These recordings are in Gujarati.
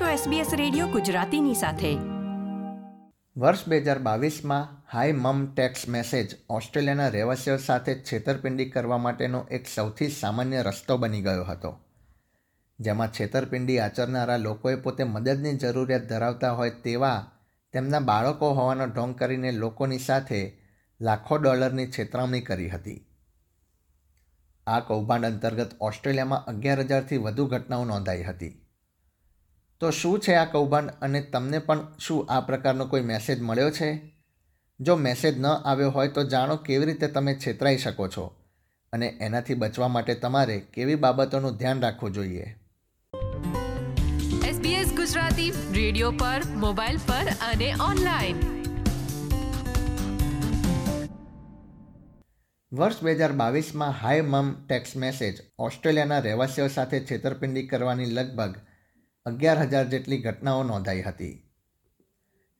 છો SBS રેડિયો ગુજરાતીની સાથે. વર્ષ બે હજાર બાવીસમાં હાઈ મમ ટેક્સ મેસેજ ઓસ્ટ્રેલિયાના રહેવાસીઓ સાથે છેતરપિંડી કરવા માટેનો એક સૌથી સામાન્ય રસ્તો બની ગયો હતો. જેમાં છેતરપિંડી આચરનારા લોકોએ પોતે મદદની જરૂરિયાત ધરાવતા હોય તેવા તેમના બાળકો હોવાનો ઢોંગ કરીને લોકોની સાથે લાખો ડોલરની છેતરામણી કરી હતી. આ કૌભાંડ અંતર્ગત ઓસ્ટ્રેલિયામાં અગિયાર હજારથી વધુ ઘટનાઓ નોંધાઈ હતી. તો શું છે આ કૌભાંડ અને તમને પણ શું આ પ્રકારનો કોઈ મેસેજ મળ્યો છે? જો મેસેજ ન આવ્યો હોય તો જાણો કેવી રીતે તમે છેતરાઈ શકો છો અને એનાથી બચવા માટે તમારે કેવી બાબતોનું ધ્યાન રાખવું જોઈએ. SBS ગુજરાતી રેડિયો પર મોબાઈલ પર અને ઓનલાઈન. વર્ષ બે હજાર બાવીસમાં હાઈ મમ ટેક્સ મેસેજ ઓસ્ટ્રેલિયાના રહેવાસીઓ સાથે છેતરપિંડી કરવાની લગભગ અગિયાર હજાર જેટલી ઘટનાઓ નોંધાઈ હતી,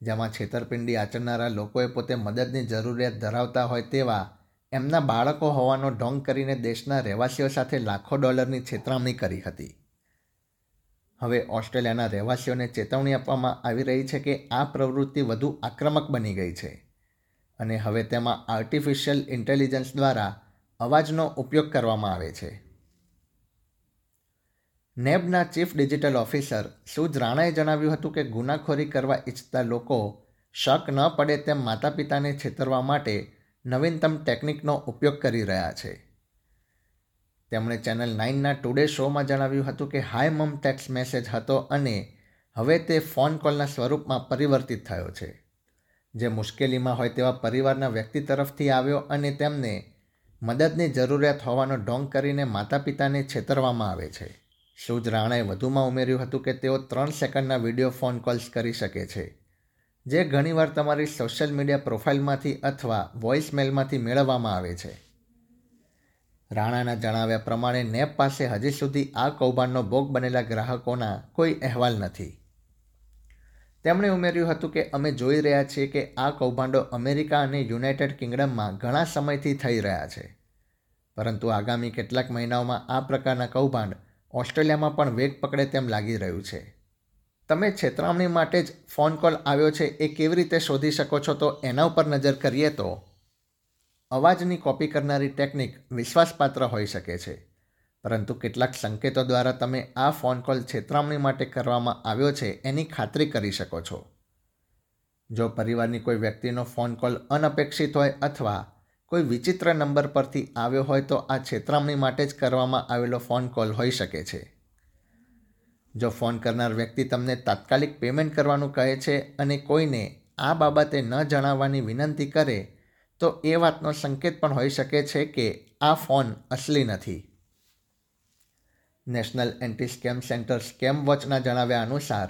જેમાં છેતરપિંડી આચરનારા લોકોએ પોતે મદદની જરૂરિયાત ધરાવતા હોય તેવા એમના બાળકો હોવાનો ઢોંગ કરીને દેશના રહેવાસીઓ સાથે લાખો ડોલરની છેતરામણી કરી હતી. હવે ઓસ્ટ્રેલિયાના રહેવાસીઓને ચેતવણી આપવામાં આવી રહી છે કે આ પ્રવૃત્તિ વધુ આક્રમક બની ગઈ છે અને હવે તેમાં આર્ટિફિશિયલ ઇન્ટેલિજન્સ દ્વારા અવાજનો ઉપયોગ કરવામાં આવે છે. નેબના ચીફ ડિજિટલ ઓફિસર સુજ રાણાએ જણાવ્યું હતું કે ગુનાખોરી કરવા ઈચ્છતા લોકો શક ન પડે તેમ માતા પિતાને છેતરવા માટે નવીનતમ ટેકનિકનો ઉપયોગ કરી રહ્યા છે. તેમણે ચેનલ નાઇનના ટુડે શોમાં જણાવ્યું હતું કે, હાય મમ ટેક્સ મેસેજ હતો અને હવે તે ફોન કોલના સ્વરૂપમાં પરિવર્તિત થયો છે. જે મુશ્કેલીમાં હોય તેવા પરિવારના વ્યક્તિ તરફથી આવ્યો અને તેમને મદદની જરૂરિયાત હોવાનો ઢોંગ કરીને માતા પિતાને છેતરવામાં આવે છે. શુજ રાણાએ વધુમાં ઉમેર્યું હતું કે તેઓ ત્રણ સેકન્ડના વીડિયો ફોન કોલ્સ કરી શકે છે, જે ઘણીવાર તમારી સોશિયલ મીડિયા પ્રોફાઇલમાંથી અથવા વોઇસમેલમાંથી મેળવવામાં આવે છે. રાણાના જણાવ્યા પ્રમાણે, નેપ પાસે હજી સુધી આ કૌભાંડનો ભોગ બનેલા ગ્રાહકોના કોઈ અહેવાલ નથી. તેમણે ઉમેર્યું હતું કે અમે જોઈ રહ્યા છીએ કે આ કૌભાંડો અમેરિકા અને યુનાઇટેડ કિંગડમમાં ઘણા સમયથી થઈ રહ્યા છે, પરંતુ આગામી કેટલાક મહિનાઓમાં આ પ્રકારના કૌભાંડ ઓસ્ટ્રેલિયામાં પણ વેગ પકડે તેમ લાગી રહ્યું છે. તમે છેતરામણી માટે જ ફોન કોલ આવ્યો છે એ કેવી રીતે શોધી શકો છો તો એના ઉપર નજર કરીએ તો અવાજની કોપી કરનારી ટેકનિક વિશ્વાસપાત્ર હોઈ શકે છે. પરંતુ કેટલાક સંકેતો દ્વારા તમે આ ફોન કોલ છેતરામણી માટે કરવામાં આવ્યો છે એની ખાતરી કરી શકો છો. જો પરિવારની કોઈ વ્યક્તિનો ફોન કોલ અનપેક્ષિત હોય અથવા કોઈ વિચિત્ર નંબર પરથી આવ્યો હોય તો આ છેતરામણી માટે જ કરવામાં આવેલો ફોન કોલ હોઈ શકે છે. જો ફોન કરનાર વ્યક્તિ તમને તાત્કાલિક પેમેન્ટ કરવાનું કહે છે અને કોઈને આ બાબતે ન જણાવવાની વિનંતી કરે, તો એ વાતનો સંકેત પણ હોઈ શકે છે કે આ ફોન અસલી નથી. National anti scam centre scam વોચના જણાવ્યા અનુસાર,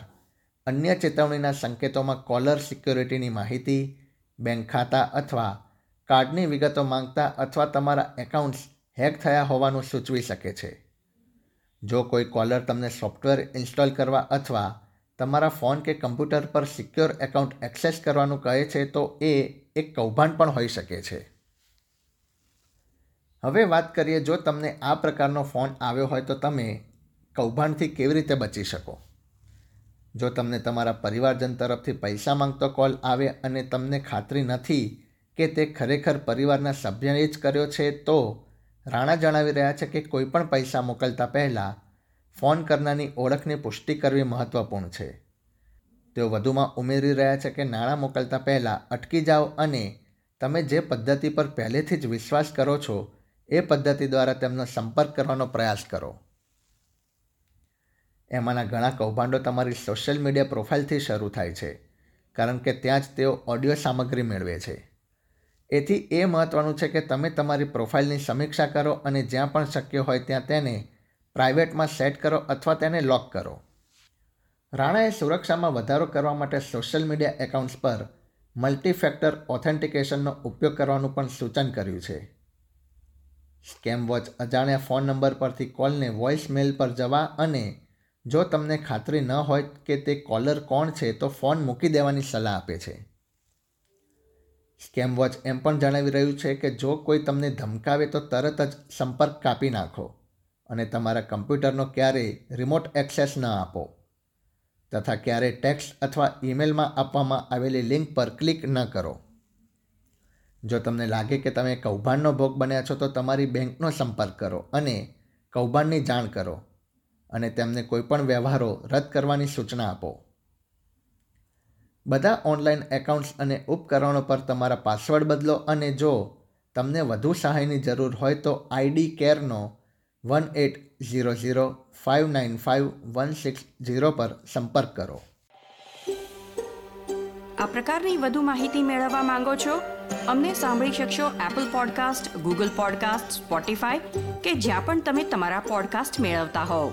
અન્ય ચેતવણીના સંકેતોમાં કોલર સિક્યોરિટીની માહિતી, બેંક ખાતા અથવા કાર્ડની વિગતો માંગતા અથવા તમારા એકાઉન્ટ્સ હેક થયા હોવાનું સૂચવી શકે છે. જો કોઈ કોલર તમને સોફ્ટવેર ઇન્સ્ટોલ કરવા અથવા તમારા ફોન કે કમ્પ્યુટર પર સિક્યોર એકાઉન્ટ એક્સેસ કરવાનું કહે છે તો એ એક કૌભાંડ પણ હોઈ શકે છે. હવે વાત કરીએ જો તમને આ પ્રકારનો ફોન આવ્યો હોય તો તમે કૌભાંડથી કેવી રીતે બચી શકો? જો તમને તમારા પરિવારજન તરફથી પૈસા માંગતો કોલ આવે અને તમને ખાતરી નથી કે તે ખરેખર પરિવારના સભ્યએ જ કર્યો છે, તો રાણા જણાવી રહ્યા છે કે કોઈપણ પૈસા મોકલતા પહેલાં ફોન કરનારની ઓળખની પુષ્ટિ કરવી મહત્ત્વપૂર્ણ છે. તેઓ વધુમાં ઉમેરી રહ્યા છે કે નાણાં મોકલતા પહેલાં અટકી જાઓ અને તમે જે પદ્ધતિ પર પહેલેથી જ વિશ્વાસ કરો છો, એ પદ્ધતિ દ્વારા તેમનો સંપર્ક કરવાનો પ્રયાસ કરો. એમાંના ઘણા કૌભાંડો તમારી સોશિયલ મીડિયા પ્રોફાઇલથી શરૂ થાય છે, કારણ કે ત્યાં જ તેઓ ઓડિયો સામગ્રી મેળવે છે. એથી એ મહત્ત્વનું છે કે તમે તમારી પ્રોફાઇલની સમીક્ષા કરો અને જ્યાં પણ શક્ય હોય ત્યાં તેને પ્રાઇવેટમાં સેટ કરો અથવા તેને લોક કરો. રાણાએ સુરક્ષામાં વધારો કરવા માટે સોશિયલ મીડિયા એકાઉન્ટ્સ પર મલ્ટીફેક્ટર ઓથેન્ટિકેશનનો ઉપયોગ કરવાનું પણ સૂચન કર્યું છે. સ્કેમ વોચ અજાણ્યા ફોન નંબર પરથી કોલને વોઇસ મેલ પર જવા અને જો તમને ખાતરી ન હોય કે તે કોલર કોણ છે તો ફોન મૂકી દેવાની સલાહ આપે છે. સ્કેમ વોચ એમ પણ જણાવી રહ્યું છે કે જો કોઈ તમને ધમકાવે તો તરત જ સંપર્ક કાપી નાખો અને તમારા કમ્પ્યુટરનો ક્યારેય રિમોટ એક્સેસ ન આપો. તથા ક્યારે ટેક્સ્ટ અથવા ઈમેલમાં આપવામાં આવેલી લિંક પર ક્લિક ન કરો. જો તમને લાગે કે તમે કૌભાંડનો ભોગ બન્યા છો તો તમારી બેંકનો સંપર્ક કરો અને કૌભાંડની જાણ કરો અને તેમને કોઈપણ વ્યવહારો રદ કરવાની સૂચના આપો. બધા ઓનલાઈન એકાઉન્ટ્સ અને ઉપકરણો પર તમારા પાસવર્ડ બદલો અને જો તમને વધુ સહાયની જરૂર હોય તો ID કેરનો one eight zero zero five nine five one six zero પર સંપર્ક કરો. આ પ્રકારની વધુ માહિતી મેળવવા માંગો છો? અમને સાંભળી શકશો Apple podcast Google podcast Spotify કે જ્યાં પણ તમે તમારા પોડકાસ્ટ મેળવતા હોવ.